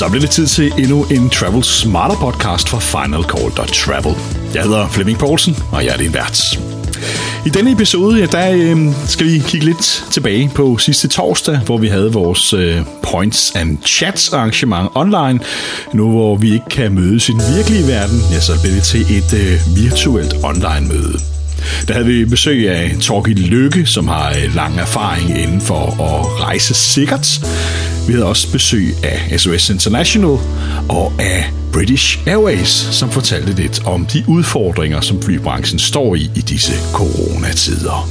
Så bliver det tid til endnu en Travel Smarter podcast fra Final Call Travel. Jeg hedder Flemming Poulsen, og jeg er din vært. I denne episode, ja, der øh, skal vi kigge lidt tilbage på sidste torsdag, hvor vi havde vores øh, Points and Chats arrangement online. Nu hvor vi ikke kan mødes i den virkelige verden, ja, så bliver det til et øh, virtuelt online møde. Der havde vi besøg af Torgild Lykke, som har øh, lang erfaring inden for at rejse sikkert. Vi havde også besøg af SOS International og af British Airways, som fortalte lidt om de udfordringer, som flybranchen står i i disse coronatider.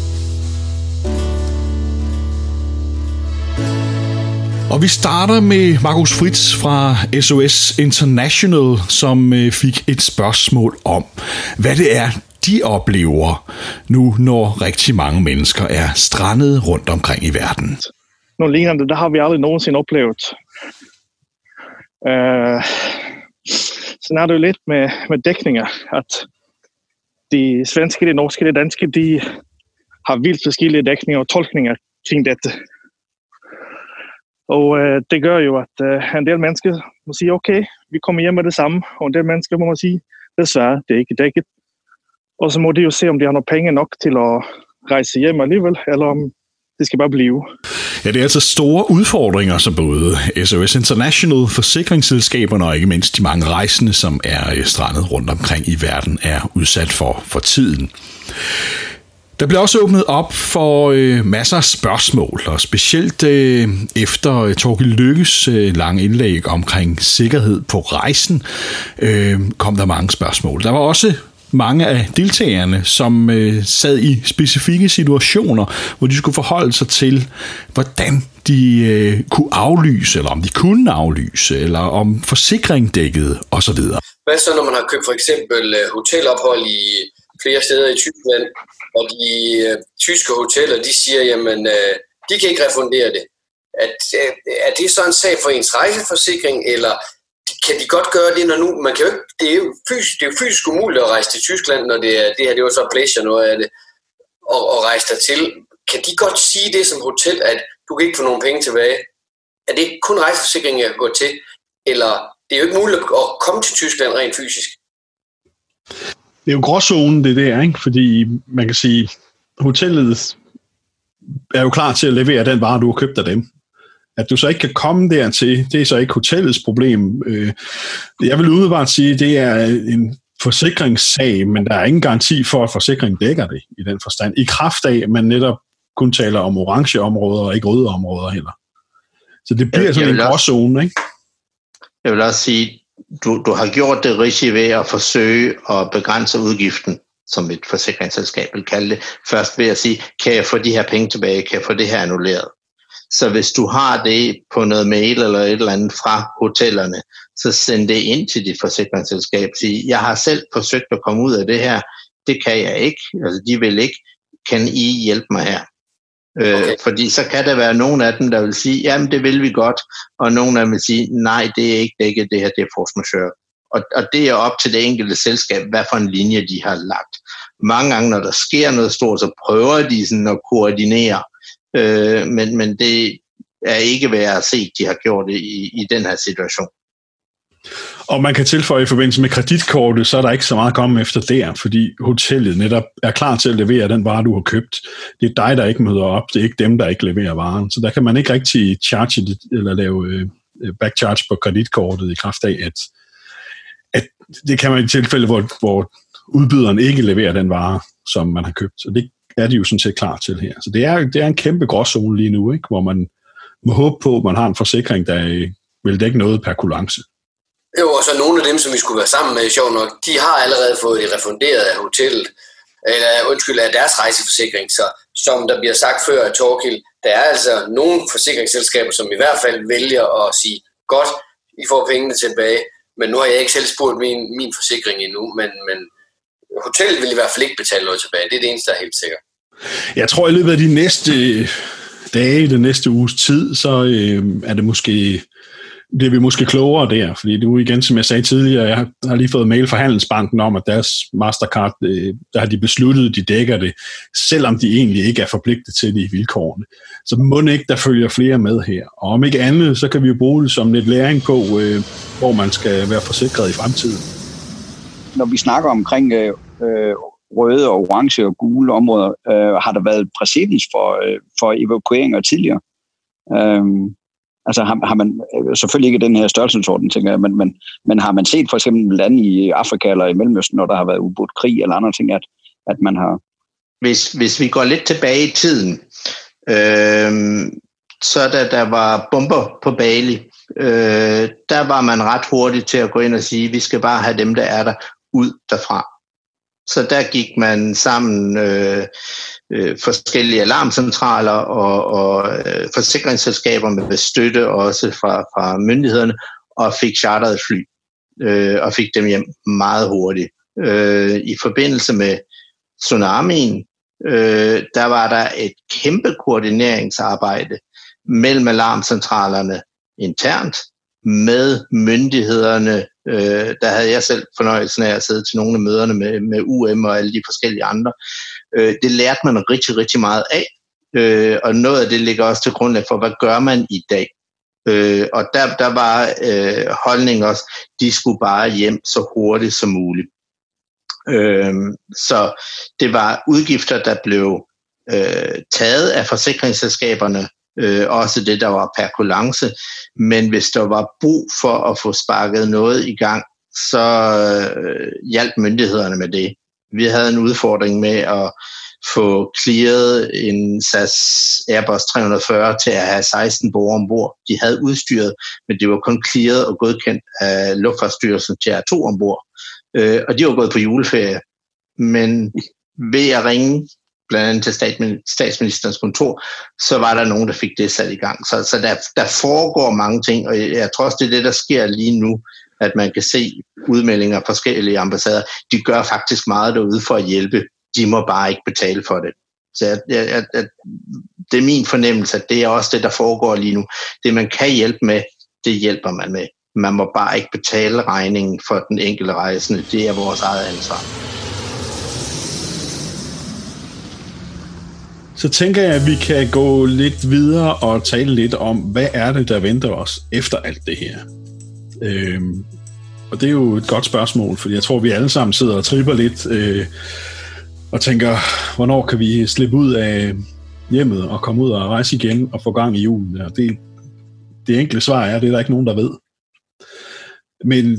Og vi starter med Markus Fritz fra SOS International, som øh, fik et spørgsmål om, hvad det er, de oplever nu, når rigtig mange mennesker er strandet rundt omkring i verden. Noget lignende, det har vi aldrig nogensinde oplevet. Øh, sådan er det jo lidt med, med dækninger, at de svenske, de norske, de danske, de har vildt forskellige dækninger og tolkninger kring dette. Og øh, det gør jo, at øh, en del mennesker må sige, okay, vi kommer hjem med det samme, og en del mennesker må sige, desværre, det er ikke dækket. Og så må de jo se, om de har nogle penge nok til at rejse hjem alligevel, eller om det skal bare blive. Ja, det er altså store udfordringer, som både SOS International, forsikringsselskaberne og ikke mindst de mange rejsende, som er øh, strandet rundt omkring i verden, er udsat for for tiden. Der bliver også åbnet op for øh, masser af spørgsmål, og specielt øh, efter øh, Torgild Lykkes øh, lange indlæg omkring sikkerhed på rejsen, øh, kom der mange spørgsmål. Der var også mange af deltagerne, som øh, sad i specifikke situationer, hvor de skulle forholde sig til, hvordan de øh, kunne aflyse, eller om de kunne aflyse, eller om forsikring dækkede osv. Hvad så, når man har købt for eksempel øh, hotelophold i flere steder i Tyskland, og de øh, tyske hoteller, de siger, jamen, øh, de kan ikke refundere det. At, øh, er det så en sag for ens rejseforsikring, eller kan de godt gøre det, når nu, man kan jo ikke, det er jo fysisk, det er jo fysisk umuligt at rejse til Tyskland, når det er, det her det var så pleasure noget af det, og, og rejse der til. Kan de godt sige det som hotel, at du kan ikke få nogen penge tilbage? Er det kun rejseforsikringen, jeg kan gå til? Eller det er jo ikke muligt at komme til Tyskland rent fysisk? Det er jo gråzonen, det der, ikke? fordi man kan sige, hotellet er jo klar til at levere den vare, du har købt af dem. At du så ikke kan komme dertil, det er så ikke hotellets problem. Øh, jeg vil udebart sige, det er en forsikringssag, men der er ingen garanti for, at forsikringen dækker det i den forstand. I kraft af, at man netop kun taler om orange områder og ikke røde områder heller. Så det bliver jeg, sådan jeg en gråzone, ikke? Jeg vil også sige, du, du har gjort det rigtig ved at forsøge at begrænse udgiften, som et forsikringsselskab vil kalde det. Først ved at sige, kan jeg få de her penge tilbage, kan jeg få det her annulleret? Så hvis du har det på noget mail eller et eller andet fra hotellerne, så send det ind til dit forsikringsselskab. Sig, jeg har selv forsøgt at komme ud af det her. Det kan jeg ikke. Altså, de vil ikke. Kan I hjælpe mig her? Øh, okay. Øh, fordi så kan der være nogen af dem, der vil sige, jamen det vil vi godt, og nogen af dem vil sige, nej, det er ikke dækket, det her det er force majeure. Og, og det er op til det enkelte selskab, hvad for en linje de har lagt. Mange gange, når der sker noget stort, så prøver de sådan at koordinere, Øh, men, men det er ikke værd at se, set, de har gjort det i, i den her situation. Og man kan tilføje i forbindelse med kreditkortet, så er der ikke så meget at komme efter der, fordi hotellet netop er klar til at levere den vare, du har købt. Det er dig, der ikke møder op, det er ikke dem, der ikke leverer varen. Så der kan man ikke rigtig charge det, eller lave øh, øh, backcharge på kreditkortet i kraft af, at, at det kan man i tilfælde, hvor, hvor udbyderen ikke leverer den vare, som man har købt. Så det er de jo sådan set klar til her. Så det er, det er en kæmpe gråzone lige nu, ikke? hvor man må håbe på, at man har en forsikring, der øh, vil dække noget per kulance. Jo, og så nogle af dem, som vi skulle være sammen med, sjov nok, de har allerede fået det refunderet af hotellet, eller undskyld, af deres rejseforsikring. Så som der bliver sagt før af Torkil, der er altså nogle forsikringsselskaber, som i hvert fald vælger at sige, godt, I får pengene tilbage, men nu har jeg ikke selv spurgt min, min forsikring endnu, men, men hotellet vil i hvert fald ikke betale noget tilbage. Det er det eneste, der er helt sikkert. Jeg tror, i løbet af de næste øh, dage, den næste uges tid, så øh, er det måske bliver vi måske klogere der, fordi det er igen, som jeg sagde tidligere, jeg har lige fået mail fra Handelsbanken om, at deres Mastercard, øh, der har de besluttet, de dækker det, selvom de egentlig ikke er forpligtet til det i vilkårene. Så må ikke, der følger flere med her. Og om ikke andet, så kan vi jo bruge det som lidt læring på, øh, hvor man skal være forsikret i fremtiden. Når vi snakker omkring øh røde og orange og gule områder, øh, har der været præcedens for, øh, for evakueringer tidligere. Øh, Altså har, har man øh, selvfølgelig ikke den her størrelsesorden, tænker jeg, men, men, men har man set for eksempel lande i Afrika eller i Mellemøsten, når der har været ubådt krig eller andre ting, at, at man har... Hvis, hvis vi går lidt tilbage i tiden, øh, så da der var bomber på Bali, øh, der var man ret hurtigt til at gå ind og sige, vi skal bare have dem, der er der, ud derfra. Så der gik man sammen øh, øh, forskellige alarmcentraler og, og øh, forsikringsselskaber med støtte også fra, fra myndighederne og fik charteret fly øh, og fik dem hjem meget hurtigt. Øh, I forbindelse med tsunamien, øh, der var der et kæmpe koordineringsarbejde mellem alarmcentralerne internt med myndighederne. Øh, der havde jeg selv fornøjelsen af at sidde til nogle af møderne med, med UM og alle de forskellige andre. Øh, det lærte man rigtig, rigtig meget af, øh, og noget af det ligger også til grundlag for, hvad gør man i dag? Øh, og der, der var øh, holdningen også, de skulle bare hjem så hurtigt som muligt. Øh, så det var udgifter, der blev øh, taget af forsikringsselskaberne øh, også det, der var perkulance. Men hvis der var brug for at få sparket noget i gang, så øh, hjalp myndighederne med det. Vi havde en udfordring med at få clearet en SAS Airbus 340 til at have 16 borgere ombord. De havde udstyret, men det var kun clearet og godkendt af Luftfartsstyrelsen til at have to ombord. Øh, og de var gået på juleferie. Men ved at ringe blandt andet til statsministerens kontor, så var der nogen, der fik det sat i gang. Så, så der, der foregår mange ting, og jeg tror også, det er det, der sker lige nu, at man kan se udmeldinger fra forskellige ambassader. De gør faktisk meget derude for at hjælpe. De må bare ikke betale for det. Så jeg, jeg, jeg, det er min fornemmelse, at det er også det, der foregår lige nu. Det, man kan hjælpe med, det hjælper man med. Man må bare ikke betale regningen for den enkelte rejsende. Det er vores eget ansvar. Så tænker jeg, at vi kan gå lidt videre og tale lidt om, hvad er det, der venter os efter alt det her? Øhm, og det er jo et godt spørgsmål, fordi jeg tror, vi alle sammen sidder og tripper lidt øh, og tænker, hvornår kan vi slippe ud af hjemmet og komme ud og rejse igen og få gang i julen? Og det, det enkle svar er, det er der ikke nogen, der ved. Men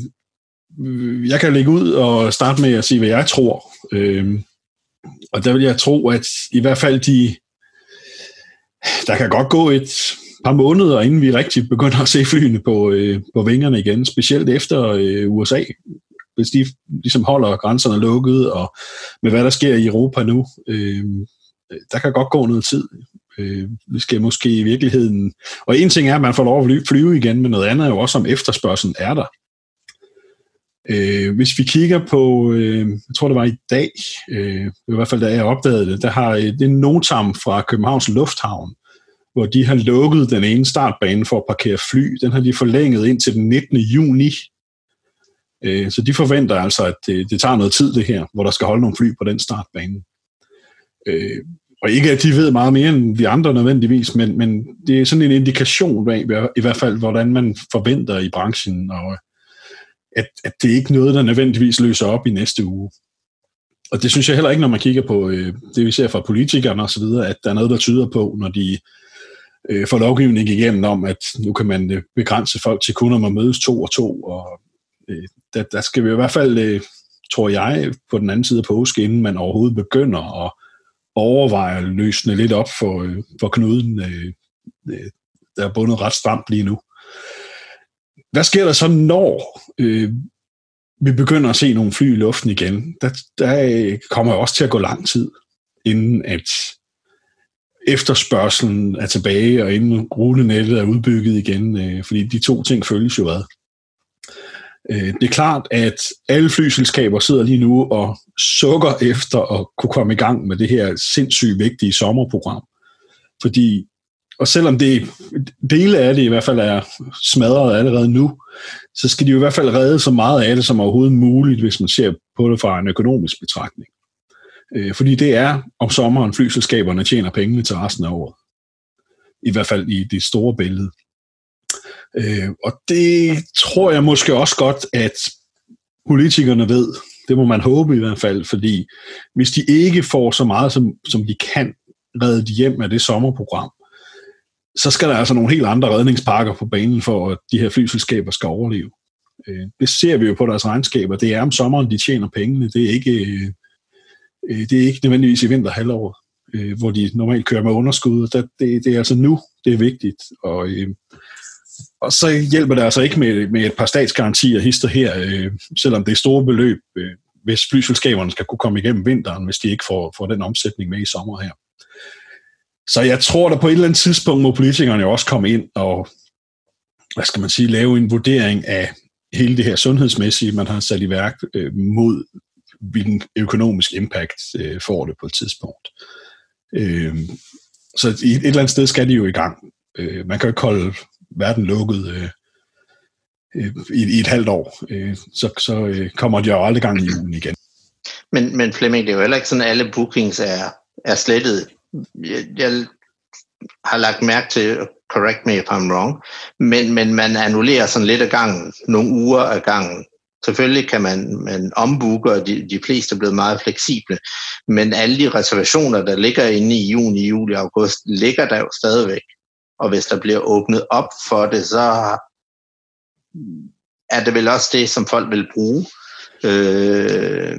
jeg kan lægge ud og starte med at sige, hvad jeg tror. Øhm, og der vil jeg tro, at i hvert fald de, der kan godt gå et par måneder, inden vi rigtig begynder at se flyene på, øh, på vingerne igen, specielt efter øh, USA, hvis de ligesom holder grænserne lukket, og med hvad der sker i Europa nu, øh, der kan godt gå noget tid. Øh, vi skal måske i virkeligheden... Og en ting er, at man får lov at flyve igen, men noget andet er jo også, om efterspørgselen er der. Øh, hvis vi kigger på, øh, jeg tror det var i dag, øh, i hvert fald da jeg opdagede det, der har øh, det en notam fra Københavns Lufthavn, hvor de har lukket den ene startbane for at parkere fly. Den har de forlænget ind til den 19. juni. Øh, så de forventer altså, at det, det tager noget tid det her, hvor der skal holde nogle fly på den startbane. Øh, og ikke at de ved meget mere end vi andre nødvendigvis, men, men det er sådan en indikation af, i hvert fald, hvordan man forventer i branchen, og at, at det er ikke noget, der nødvendigvis løser op i næste uge. Og det synes jeg heller ikke, når man kigger på øh, det, vi ser fra politikerne osv., at der er noget, der tyder på, når de øh, får lovgivning igennem om, at nu kan man øh, begrænse folk til kun om at mødes to og to. Og øh, der, der skal vi i hvert fald, øh, tror jeg, på den anden side af påske, inden man overhovedet begynder at overveje at løsne lidt op for, øh, for knuden, øh, øh der er bundet ret stramt lige nu. Hvad sker der så, når øh, vi begynder at se nogle fly i luften igen? Der, der øh, kommer jo også til at gå lang tid, inden at efterspørgselen er tilbage, og inden rullenettet er udbygget igen, øh, fordi de to ting følges jo ad. Øh, det er klart, at alle flyselskaber sidder lige nu og sukker efter at kunne komme i gang med det her sindssygt vigtige sommerprogram. Fordi og selvom det dele af det i hvert fald er smadret allerede nu, så skal de jo i hvert fald redde så meget af det som overhovedet muligt, hvis man ser på det fra en økonomisk betragtning. Øh, fordi det er om sommeren flyselskaberne tjener pengene til resten af året. I hvert fald i det store billede. Øh, og det tror jeg måske også godt, at politikerne ved. Det må man håbe i hvert fald, fordi hvis de ikke får så meget, som, som de kan reddet hjem af det sommerprogram, så skal der altså nogle helt andre redningspakker på banen for, at de her flyselskaber skal overleve. Øh, det ser vi jo på deres regnskaber. Det er om sommeren, de tjener pengene. Det er ikke, øh, det er ikke nødvendigvis i vinterhalvåret, øh, hvor de normalt kører med underskud. Det, det, det er altså nu, det er vigtigt. Og, øh, og så hjælper det altså ikke med, med et par statsgarantier hister her, øh, selvom det er store beløb, øh, hvis flyselskaberne skal kunne komme igennem vinteren, hvis de ikke får, får den omsætning med i sommer her. Så jeg tror, der på et eller andet tidspunkt må politikerne jo også komme ind og, hvad skal man sige, lave en vurdering af hele det her sundhedsmæssige, man har sat i værk øh, mod, hvilken økonomisk impact øh, får det på et tidspunkt. Øh, så et, et eller andet sted skal de jo i gang. Øh, man kan jo ikke holde verden lukket øh, øh, i, i et halvt år. Øh, så så øh, kommer de jo aldrig gang i julen igen. Men, men Flemming, det er jo heller ikke sådan, at alle bookings er, er slettet jeg, jeg har lagt mærke til, correct me if I'm wrong, men, men man annullerer sådan lidt af gangen, nogle uger af gangen. Selvfølgelig kan man, man ombooke, og de, de fleste er blevet meget fleksible, men alle de reservationer, der ligger inde i juni, juli og august, ligger der jo stadigvæk. Og hvis der bliver åbnet op for det, så er det vel også det, som folk vil bruge, øh,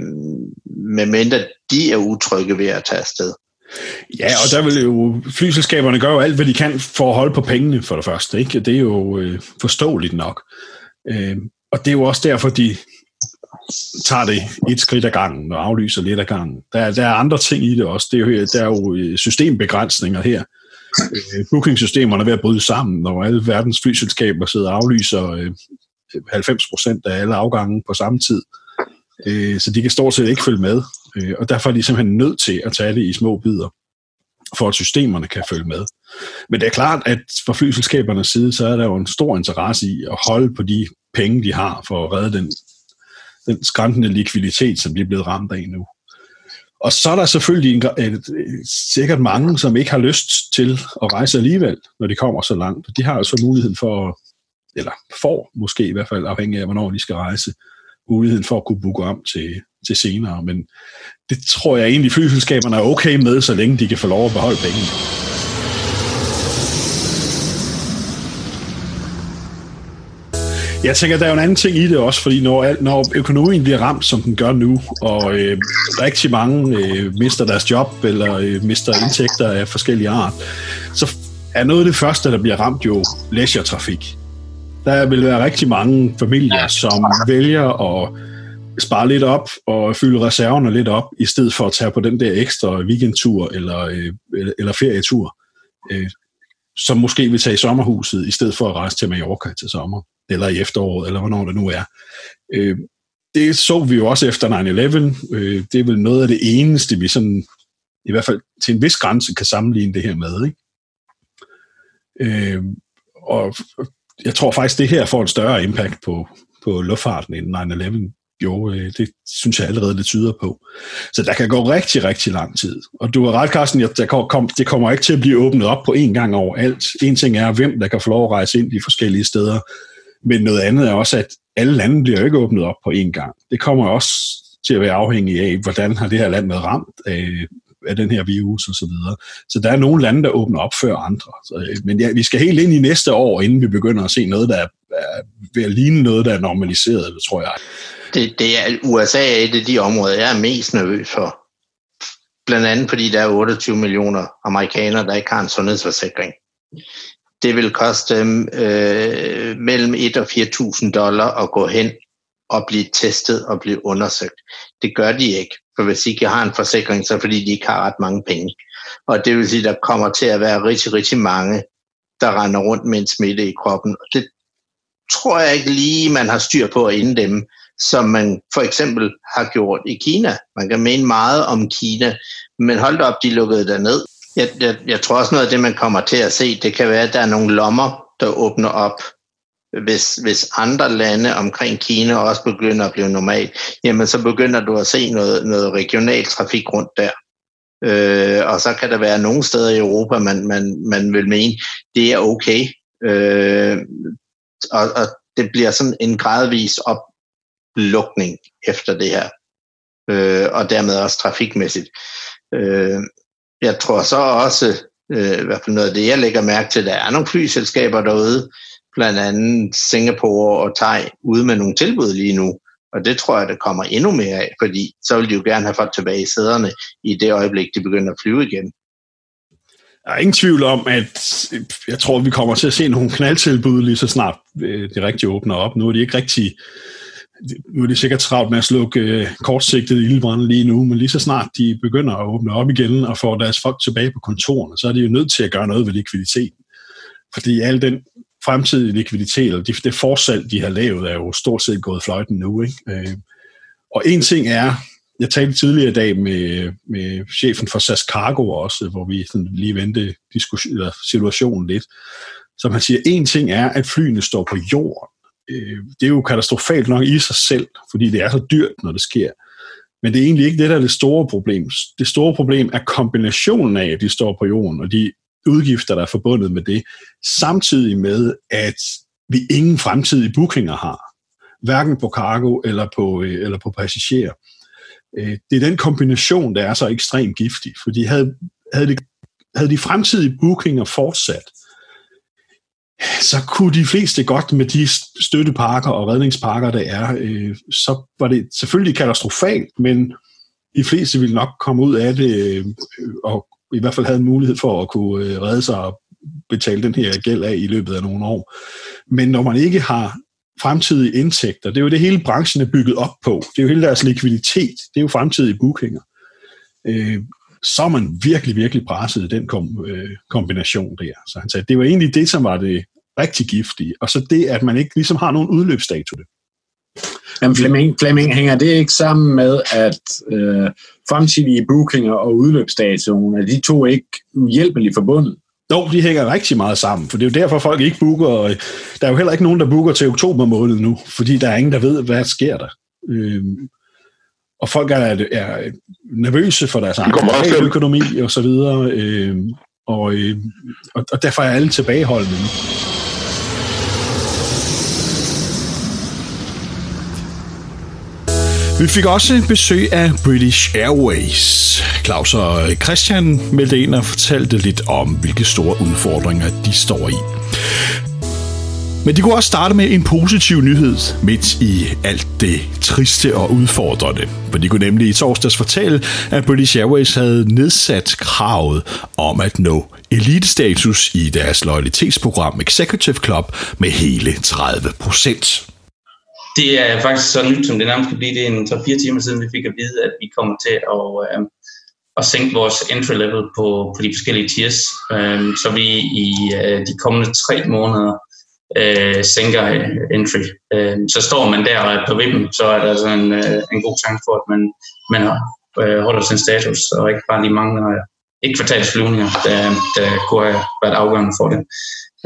medmindre de er utrygge ved at tage afsted. Ja, og der vil jo flyselskaberne gøre jo alt, hvad de kan for at holde på pengene for det første. Ikke? Det er jo øh, forståeligt nok. Øh, og det er jo også derfor, de tager det et skridt ad gangen og aflyser lidt ad gangen. Der, der er andre ting i det også. Det er jo, der er jo øh, systembegrænsninger her. Øh, bookingsystemerne er ved at bryde sammen, når alle verdens flyselskaber sidder og aflyser øh, 90% af alle afgange på samme tid. Øh, så de kan stort set ikke følge med. Øh, og derfor er de simpelthen nødt til at tage det i små bidder, for at systemerne kan følge med. Men det er klart, at fra flyselskabernes side, så er der jo en stor interesse i at holde på de penge, de har, for at redde den, den skræntende likviditet, som de er blevet ramt af nu. Og så er der selvfølgelig en, et, et, sikkert mange, som ikke har lyst til at rejse alligevel, når de kommer så langt. De har jo så muligheden for, eller får måske i hvert fald, afhængig af, hvornår de skal rejse, muligheden for at kunne booke om til, til senere. Men det tror jeg egentlig, flyselskaberne er okay med, så længe de kan få lov at beholde pengene. Jeg tænker, der er jo en anden ting i det også, fordi når, når økonomien bliver ramt, som den gør nu, og øh, rigtig mange øh, mister deres job, eller øh, mister indtægter af forskellige art, så er noget af det første, der bliver ramt jo leisure-trafik. Der vil være rigtig mange familier, som vælger at spare lidt op og fylde reserverne lidt op, i stedet for at tage på den der ekstra weekendtur eller, øh, eller ferietur, øh, som måske vil tage i sommerhuset, i stedet for at rejse til Mallorca til sommer, eller i efteråret, eller hvornår det nu er. Øh, det så vi jo også efter 9-11. Øh, det er vel noget af det eneste, vi sådan, i hvert fald til en vis grænse kan sammenligne det her med. Ikke? Øh, og jeg tror faktisk, det her får en større impact på, på luftfarten end 9-11 gjorde. Øh, det synes jeg allerede, det tyder på. Så der kan gå rigtig, rigtig lang tid. Og du har ret, Carsten, at der kom, det kommer ikke til at blive åbnet op på én gang overalt. En ting er, hvem der kan få lov at rejse ind de forskellige steder. Men noget andet er også, at alle lande bliver ikke åbnet op på én gang. Det kommer også til at være afhængig af, hvordan har det her land været ramt af, af den her virus og så videre. Så der er nogle lande, der åbner op før andre. Så, øh, men ja, vi skal helt ind i næste år, inden vi begynder at se noget, der er, er ved at ligne noget, der er normaliseret, tror jeg. Det, det er, USA er et af de områder, jeg er mest nervøs for. Blandt andet fordi der er 28 millioner amerikanere, der ikke har en sundhedsforsikring. Det vil koste dem øh, mellem 1 og 4.000 dollar at gå hen og blive testet og blive undersøgt. Det gør de ikke, for hvis de ikke har en forsikring, så fordi de ikke har ret mange penge. Og det vil sige, at der kommer til at være rigtig, rigtig mange, der render rundt med en smitte i kroppen. Og det tror jeg ikke lige, man har styr på at inddæmme, som man for eksempel har gjort i Kina. Man kan mene meget om Kina, men hold op, de lukkede der ned. Jeg, jeg, jeg tror også noget af det, man kommer til at se, det kan være, at der er nogle lommer, der åbner op hvis, hvis andre lande omkring Kina også begynder at blive normalt, jamen så begynder du at se noget, noget regional trafik rundt der. Øh, og så kan der være nogle steder i Europa, man, man, man vil mene, det er okay. Øh, og, og det bliver sådan en gradvis lukning efter det her. Øh, og dermed også trafikmæssigt. Øh, jeg tror så også, øh, i hvert fald noget af det, jeg lægger mærke til, der er nogle flyselskaber derude, blandt andet Singapore og Thai ude med nogle tilbud lige nu. Og det tror jeg, der kommer endnu mere af, fordi så vil de jo gerne have folk tilbage i sæderne i det øjeblik, de begynder at flyve igen. Der er ingen tvivl om, at jeg tror, vi kommer til at se nogle knaldtilbud lige så snart øh, de rigtig åbner op. Nu er de ikke rigtig nu er det sikkert travlt med at slukke øh, kortsigtet ildbrænde lige nu, men lige så snart de begynder at åbne op igen og få deres folk tilbage på kontorerne, så er de jo nødt til at gøre noget ved likviditeten. Fordi al den fremtidige likviditet, og det, det forsalg, de har lavet, er jo stort set gået fløjten nu. Ikke? Øh, og en ting er, jeg talte tidligere i dag med, med chefen for SAS Cargo også, hvor vi sådan lige vendte eller situationen lidt, som han siger, en ting er, at flyene står på jorden. Øh, det er jo katastrofalt nok i sig selv, fordi det er så dyrt, når det sker. Men det er egentlig ikke det, der er det store problem. Det store problem er kombinationen af, at de står på jorden, og de udgifter, der er forbundet med det, samtidig med, at vi ingen fremtidige bookinger har, hverken på cargo eller på, øh, eller på passagerer. Øh, det er den kombination, der er så ekstremt giftig, fordi havde, havde, de, havde de fremtidige bookinger fortsat, så kunne de fleste godt med de støtteparker og redningsparker, der er, øh, så var det selvfølgelig katastrofalt, men de fleste ville nok komme ud af det øh, og i hvert fald havde en mulighed for at kunne øh, redde sig og betale den her gæld af i løbet af nogle år. Men når man ikke har fremtidige indtægter, det er jo det hele branchen er bygget op på, det er jo hele deres likviditet, det er jo fremtidige bookinger, øh, så er man virkelig, virkelig presset i den kom, øh, kombination der. Så han sagde, det var egentlig det, som var det rigtig giftige, og så det, at man ikke ligesom har nogen udløbsdato det. Jamen Flemming, Flemming, hænger det ikke sammen med, at øh, fremtidige bookinger og udløbsdatoen, er de to ikke uhjælpeligt forbundet? Jo, de hænger rigtig meget sammen, for det er jo derfor, folk ikke booker. Og der er jo heller ikke nogen, der booker til oktober måned nu, fordi der er ingen, der ved, hvad der sker der. Øhm, og folk er, er nervøse for deres egen økonomi og så videre, øhm, og, øh, og, og derfor er alle tilbageholdende nu. Vi fik også besøg af British Airways. Claus og Christian meldte ind og fortalte lidt om, hvilke store udfordringer de står i. Men de kunne også starte med en positiv nyhed midt i alt det triste og udfordrende. For de kunne nemlig i torsdags fortælle, at British Airways havde nedsat kravet om at nå elitestatus i deres loyalitetsprogram Executive Club med hele 30 procent. Det er faktisk så nyt, som det nærmest kan blive. Det er en 3-4 timer siden, vi fik at vide, at vi kommer til at, øh, at sænke vores entry level på, på de forskellige tiers. Øh, så vi i øh, de kommende tre måneder øh, sænker øh, entry. Øh, så står man der på vippen, så er der altså en, øh, en god chance for, at man, man øh, holder sin status, og ikke bare lige mangler øh, ikke kvartalsflyvninger, der, der kunne have været afgørende for det.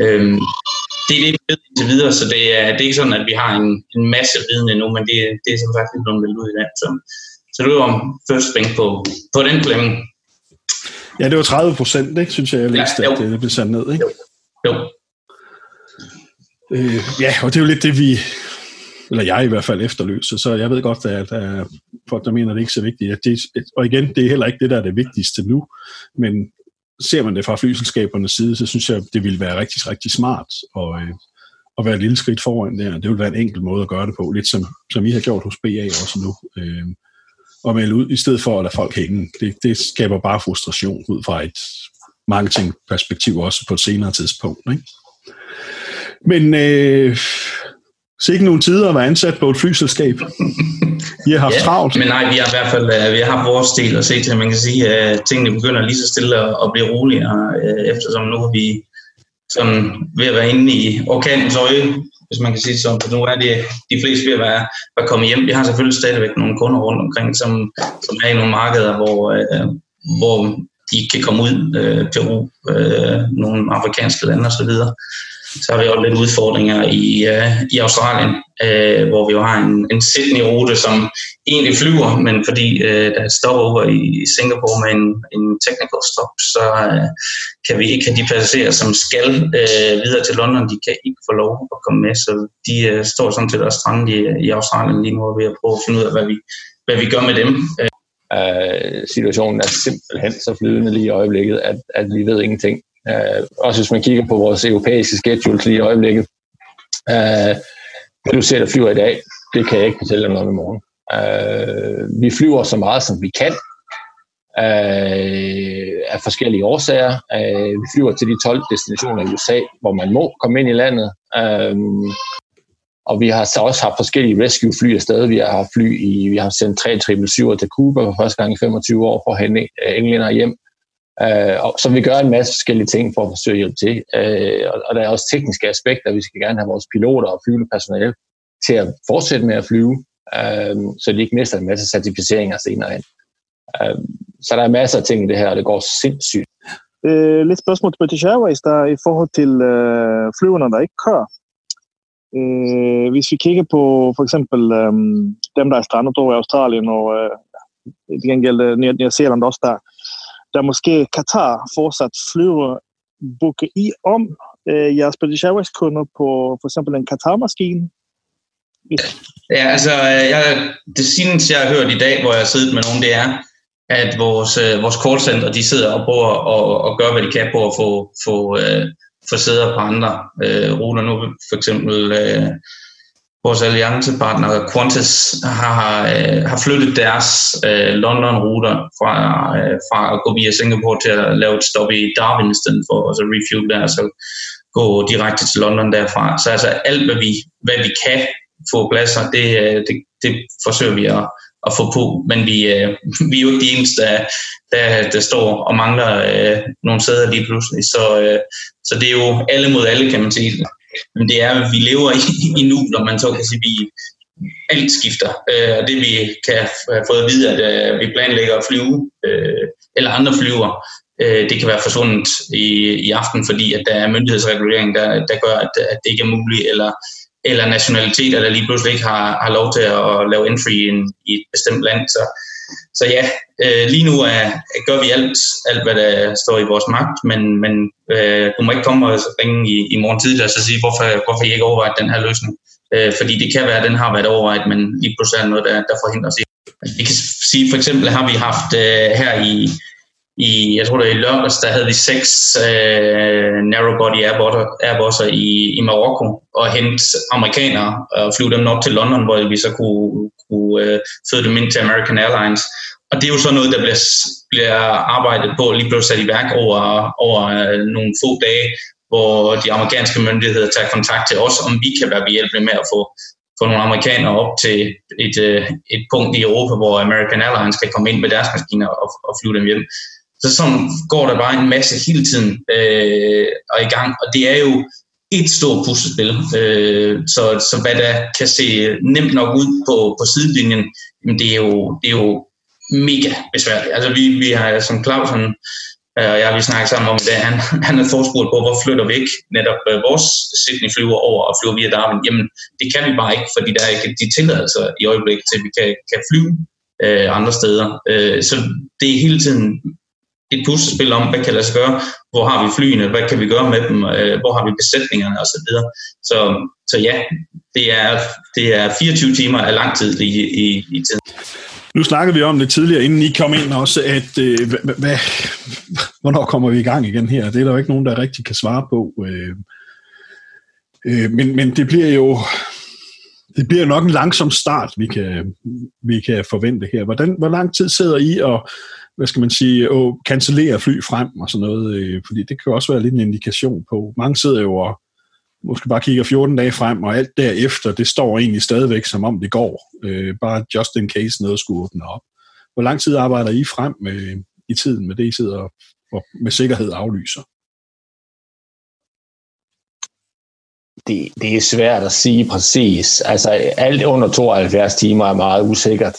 Øh, det er det, vi ved indtil videre, så det er, det er ikke sådan, at vi har en, en masse viden endnu, men det, det er som sagt lidt blevet meldt ud i dag. Så, så det var om første spring på, på den klemme. Ja, det var 30 procent, ikke, synes jeg, jeg læste, ja, at det blev sat ned. Ikke? Jo. jo. Øh, ja, og det er jo lidt det, vi, eller jeg i hvert fald efterløser, så jeg ved godt, at der er folk, der mener, at det ikke er så vigtigt. At det, og igen, det er heller ikke det, der er det vigtigste nu, men ser man det fra flyselskabernes side, så synes jeg, det ville være rigtig, rigtig smart at, øh, at være et lille skridt foran der. Det ville være en enkel måde at gøre det på, lidt som, som vi har gjort hos BA også nu. Øh, og melde ud, i stedet for at lade folk hænge. Det, det skaber bare frustration ud fra et marketingperspektiv også på et senere tidspunkt. Ikke? Men øh, så ikke nogen tider at være ansat på et flyselskab. I har haft ja, travlt. Men nej, vi har i hvert fald øh, vi har haft vores del at se til. Man kan sige, at tingene begynder lige så stille at blive roligere, øh, eftersom nu er vi sådan ved at være inde i orkanens øje, hvis man kan sige sådan. For nu er det de fleste ved at være, at komme hjem. Vi har selvfølgelig stadigvæk nogle kunder rundt omkring, som, som er i nogle markeder, hvor, øh, hvor de kan komme ud, øh, Peru, øh, nogle afrikanske lande osv. Så har vi også lidt udfordringer i, øh, i Australien, øh, hvor vi jo har en, en Sydney-rute, som egentlig flyver, men fordi øh, der er et stop over i Singapore med en, en technical stop, så øh, kan vi ikke have de passagerer, som skal øh, videre til London, de kan ikke få lov at komme med, så de øh, står sådan set også strandet i, i Australien lige nu, og vi har prøvet at finde ud af, hvad vi, hvad vi gør med dem. Uh, situationen er simpelthen så flydende lige i øjeblikket, at, at vi ved ingenting. Øh, også hvis man kigger på vores europæiske schedules lige i øjeblikket. Øh, det du ser, der flyver i dag, det kan jeg ikke fortælle dig noget om i morgen. Øh, vi flyver så meget, som vi kan, øh, af forskellige årsager. Øh, vi flyver til de 12 destinationer i USA, hvor man må komme ind i landet. Øh, og vi har så også haft forskellige rescue-fly afsted. Vi har haft fly i, vi har sendt 3 777 til Cuba for første gang i 25 år for at hente øh, englænder hjem øh, og så vi gør en masse forskellige ting for at forsøge at hjælpe til. Øh, og, og der er også tekniske aspekter. Vi skal gerne have vores piloter og flyvepersonale til at fortsætte med at flyve, øh, så de ikke mister en masse certificeringer senere hen. Øh, så der er masser af ting i det her, og det går sindssygt. Øh, lidt spørgsmål til British Airways, der i forhold til øh, flyverne, der ikke kører. Øh, hvis vi kigger på for eksempel øh, dem, der er strandet over i Australien og øh, til gengæld øh, New Zealand også der, der måske Qatar fortsat flyver, booke I om øh, jeres British Airways kunder på for eksempel en Qatar-maskine? Ja, altså, øh, jeg, det seneste, jeg har hørt i dag, hvor jeg har siddet med nogen, det er, at vores, øh, vores callcenter, de sidder og prøver at, at gøre, hvad de kan på at få, få øh, få sæder på andre øh, ruter. Nu for eksempel øh, vores alliancepartner Qantas har, øh, har flyttet deres øh, London-ruter fra, øh, fra at gå via Singapore til at lave et stop i Darwin i stedet for, altså refuel der, så gå direkte til London derfra. Så altså alt, hvad vi, hvad vi kan få pladser, det, øh, det, det forsøger vi at, at få på, men vi, øh, vi er jo ikke de eneste, der, der, der står og mangler øh, nogle sæder lige pludselig. Så, øh, så det er jo alle mod alle, kan man sige. Men det er, at vi lever i, i nu, når man så kan sige, vi alt skifter. Øh, og det vi kan have fået at vide, at øh, vi planlægger at flyve, øh, eller andre flyver, øh, det kan være forsvundet i, i aften, fordi at der er myndighedsregulering, der, der gør, at, at det ikke er muligt, eller eller nationaliteter, der lige pludselig ikke har, har lov til at lave entry i, en, i et bestemt land. Så, så ja, øh, lige nu er, gør vi alt, alt, hvad der står i vores magt, men, men øh, du må ikke komme og ringe i, i morgen tidlig og så sige, hvorfor, hvorfor I ikke overvejet den her løsning. Øh, fordi det kan være, at den har været overvejet, men lige pludselig er noget, der, der forhindrer sig. Vi kan sige, for eksempel har vi haft øh, her i, i, jeg tror det er i lørdags, der havde vi seks øh, narrowbody airbusser i, i Marokko og hente amerikanere og flyve dem op til London, hvor vi så kunne, kunne øh, føde dem ind til American Airlines. Og det er jo så noget, der bliver, bliver arbejdet på lige blevet sat i værk over, over øh, nogle få dage, hvor de amerikanske myndigheder tager kontakt til os, om vi kan være behjælpelige med at få, få nogle amerikanere op til et, øh, et punkt i Europa, hvor American Airlines kan komme ind med deres maskiner og, og flyve dem hjem. Så sådan går der bare en masse hele tiden øh, og i gang, og det er jo et stort puslespil. Øh, så, så hvad der kan se nemt nok ud på, på sidelinjen, jamen det er jo, det er jo mega besværligt. Altså vi, vi har som Clausen øh, og jeg vi snakket sammen om det, han, han har forspurgt på, hvor flytter vi ikke netop øh, vores Sydney flyver over og flyver via Darwin. Jamen det kan vi bare ikke, fordi der er ikke de tilladelser i øjeblikket til, at vi kan, kan flyve øh, andre steder. Øh, så det er hele tiden et puslespil om, hvad kan lade sig gøre, hvor har vi flyene, hvad kan vi gøre med dem, øh, hvor har vi besætningerne osv. Så, så, så ja, det er, det er 24 timer af lang tid i, i, i tiden. Nu snakkede vi om det tidligere, inden I kom ind også, at øh, hvad, hvornår kommer vi i gang igen her? Det er der jo ikke nogen, der rigtig kan svare på. Øh, øh, men, men det bliver jo det bliver nok en langsom start, vi kan, vi kan forvente her. Hvordan, hvor lang tid sidder I og hvad skal man sige, øh, at cancellere fly frem og sådan noget, øh, fordi det kan også være lidt en indikation på. Mange sidder jo og måske bare kigger 14 dage frem, og alt derefter, det står egentlig stadigvæk, som om det går. Øh, bare just in case noget skulle åbne op. Hvor lang tid arbejder I frem med, i tiden med det, I sidder og med sikkerhed aflyser? Det, det er svært at sige præcis. Altså alt under 72 timer er meget usikkert.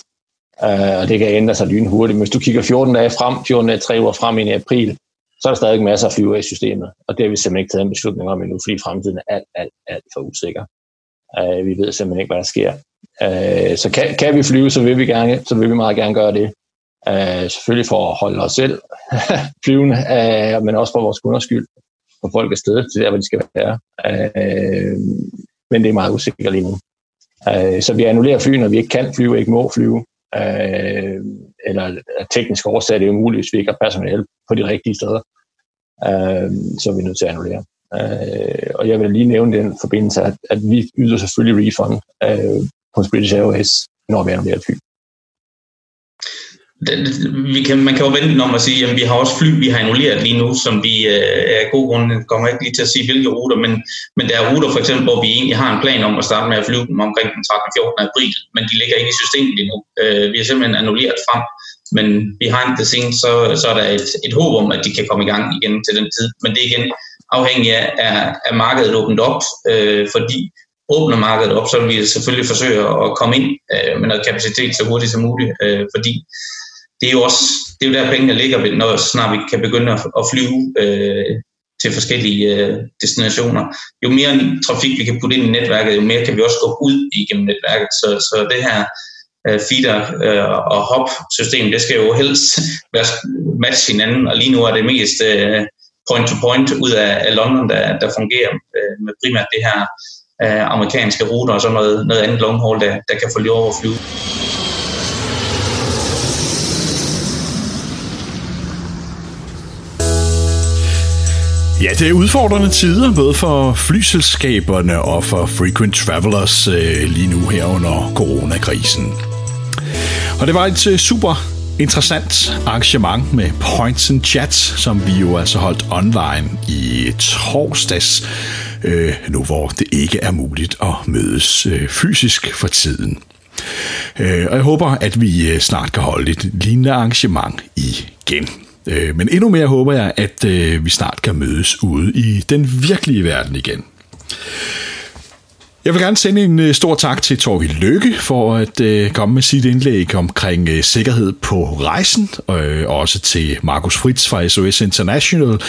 Uh, og det kan ændre sig lynhurtigt. Men hvis du kigger 14 dage frem, 14 dage, 3 uger frem i april, så er der stadig masser af flyver i systemet. Og det har vi simpelthen ikke taget en beslutning om endnu, fordi fremtiden er alt, alt, alt for usikker. Uh, vi ved simpelthen ikke, hvad der sker. Uh, så kan, kan vi flyve, så vil vi gerne, så vil vi meget gerne gøre det. Uh, selvfølgelig for at holde os selv flyvende, uh, men også for vores kunders skyld. For folk er stedet til der, hvor de skal være. Uh, men det er meget usikkert lige nu. Uh, så vi annullerer fly, når vi ikke kan flyve, ikke må flyve øh, eller af tekniske årsager, det er umuligt, hvis vi ikke har personale på de rigtige steder. øh, så er vi nødt til at annullere. Øh, og jeg vil lige nævne den forbindelse, at, at vi yder selvfølgelig refund øh, på British Airways, når vi annullerer et fly vi kan, man kan jo vente om at sige, at vi har også fly, vi har annulleret lige nu, som vi øh, af god grund kommer ikke lige til at sige, hvilke ruter, men, men der er ruter for eksempel, hvor vi egentlig har en plan om at starte med at flyve dem omkring den 13. 14. april, men de ligger ikke i systemet lige nu. Øh, vi har simpelthen annulleret frem, men behind the scenes, så, så er der et, et håb om, at de kan komme i gang igen til den tid. Men det er igen afhængig af, af, af markedet åbent op, øh, fordi åbner markedet op, så vil vi selvfølgelig forsøge at komme ind øh, med noget kapacitet så hurtigt som muligt, øh, fordi det er jo også det er jo der pengene ligger, når snart vi kan begynde at, at flyve øh, til forskellige øh, destinationer. Jo mere trafik vi kan putte ind i netværket, jo mere kan vi også gå ud igennem netværket. Så, så det her øh, feeder øh, og hop system, det skal jo helst være match hinanden, og lige nu er det mest øh, point to point ud af, af London, der, der fungerer øh, med primært det her øh, amerikanske ruter og så noget, noget andet long haul, der, der kan få lov at flyve. Ja, det er udfordrende tider, både for flyselskaberne og for frequent travelers øh, lige nu her under coronakrisen. Og det var et øh, super interessant arrangement med Points and Chats, som vi jo altså holdt online i torsdags, øh, nu hvor det ikke er muligt at mødes øh, fysisk for tiden. Øh, og jeg håber, at vi øh, snart kan holde et lignende arrangement igen. Øh, men endnu mere håber jeg, at øh, vi snart kan mødes ude i den virkelige verden igen. Jeg vil gerne sende en øh, stor tak til Torvild Lykke for at øh, komme med sit indlæg omkring øh, sikkerhed på rejsen, øh, og øh, også til Markus Fritz fra SOS International,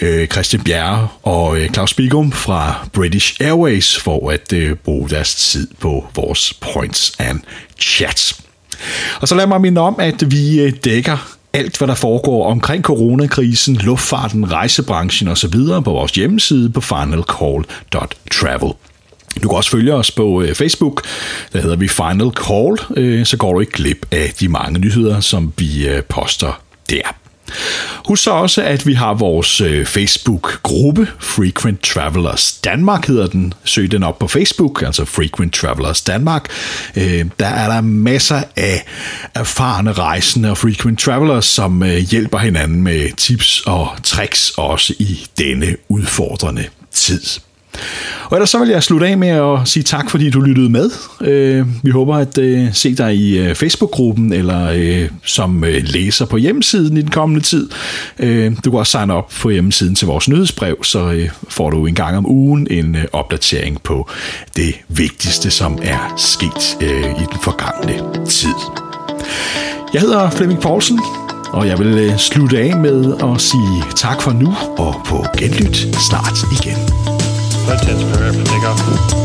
øh, Christian Bjerre og øh, Claus Bigum fra British Airways for at øh, bruge deres tid på vores points and chats. Og så lad mig minde om, at vi øh, dækker alt, hvad der foregår omkring coronakrisen, luftfarten, rejsebranchen osv. på vores hjemmeside på finalcall.travel. Du kan også følge os på øh, Facebook, der hedder vi Final Call, øh, så går du ikke glip af de mange nyheder, som vi øh, poster der. Husk så også, at vi har vores øh, Facebook-gruppe, Frequent Travelers Danmark hedder den. Søg den op på Facebook, altså Frequent Travelers Danmark. Øh, der er der masser af erfarne rejsende og frequent travelers, som øh, hjælper hinanden med tips og tricks også i denne udfordrende tid. Og ellers så vil jeg slutte af med at sige tak, fordi du lyttede med. Øh, vi håber at øh, se dig i øh, Facebook-gruppen eller som læser på hjemmesiden i den kommende tid. Du kan også signe op på hjemmesiden til vores nyhedsbrev, så får du en gang om ugen en opdatering på det vigtigste, som er sket i den forgangne tid. Jeg hedder Flemming Poulsen, og jeg vil slutte af med at sige tak for nu, og på genlyt snart igen. That's it for everything. Off.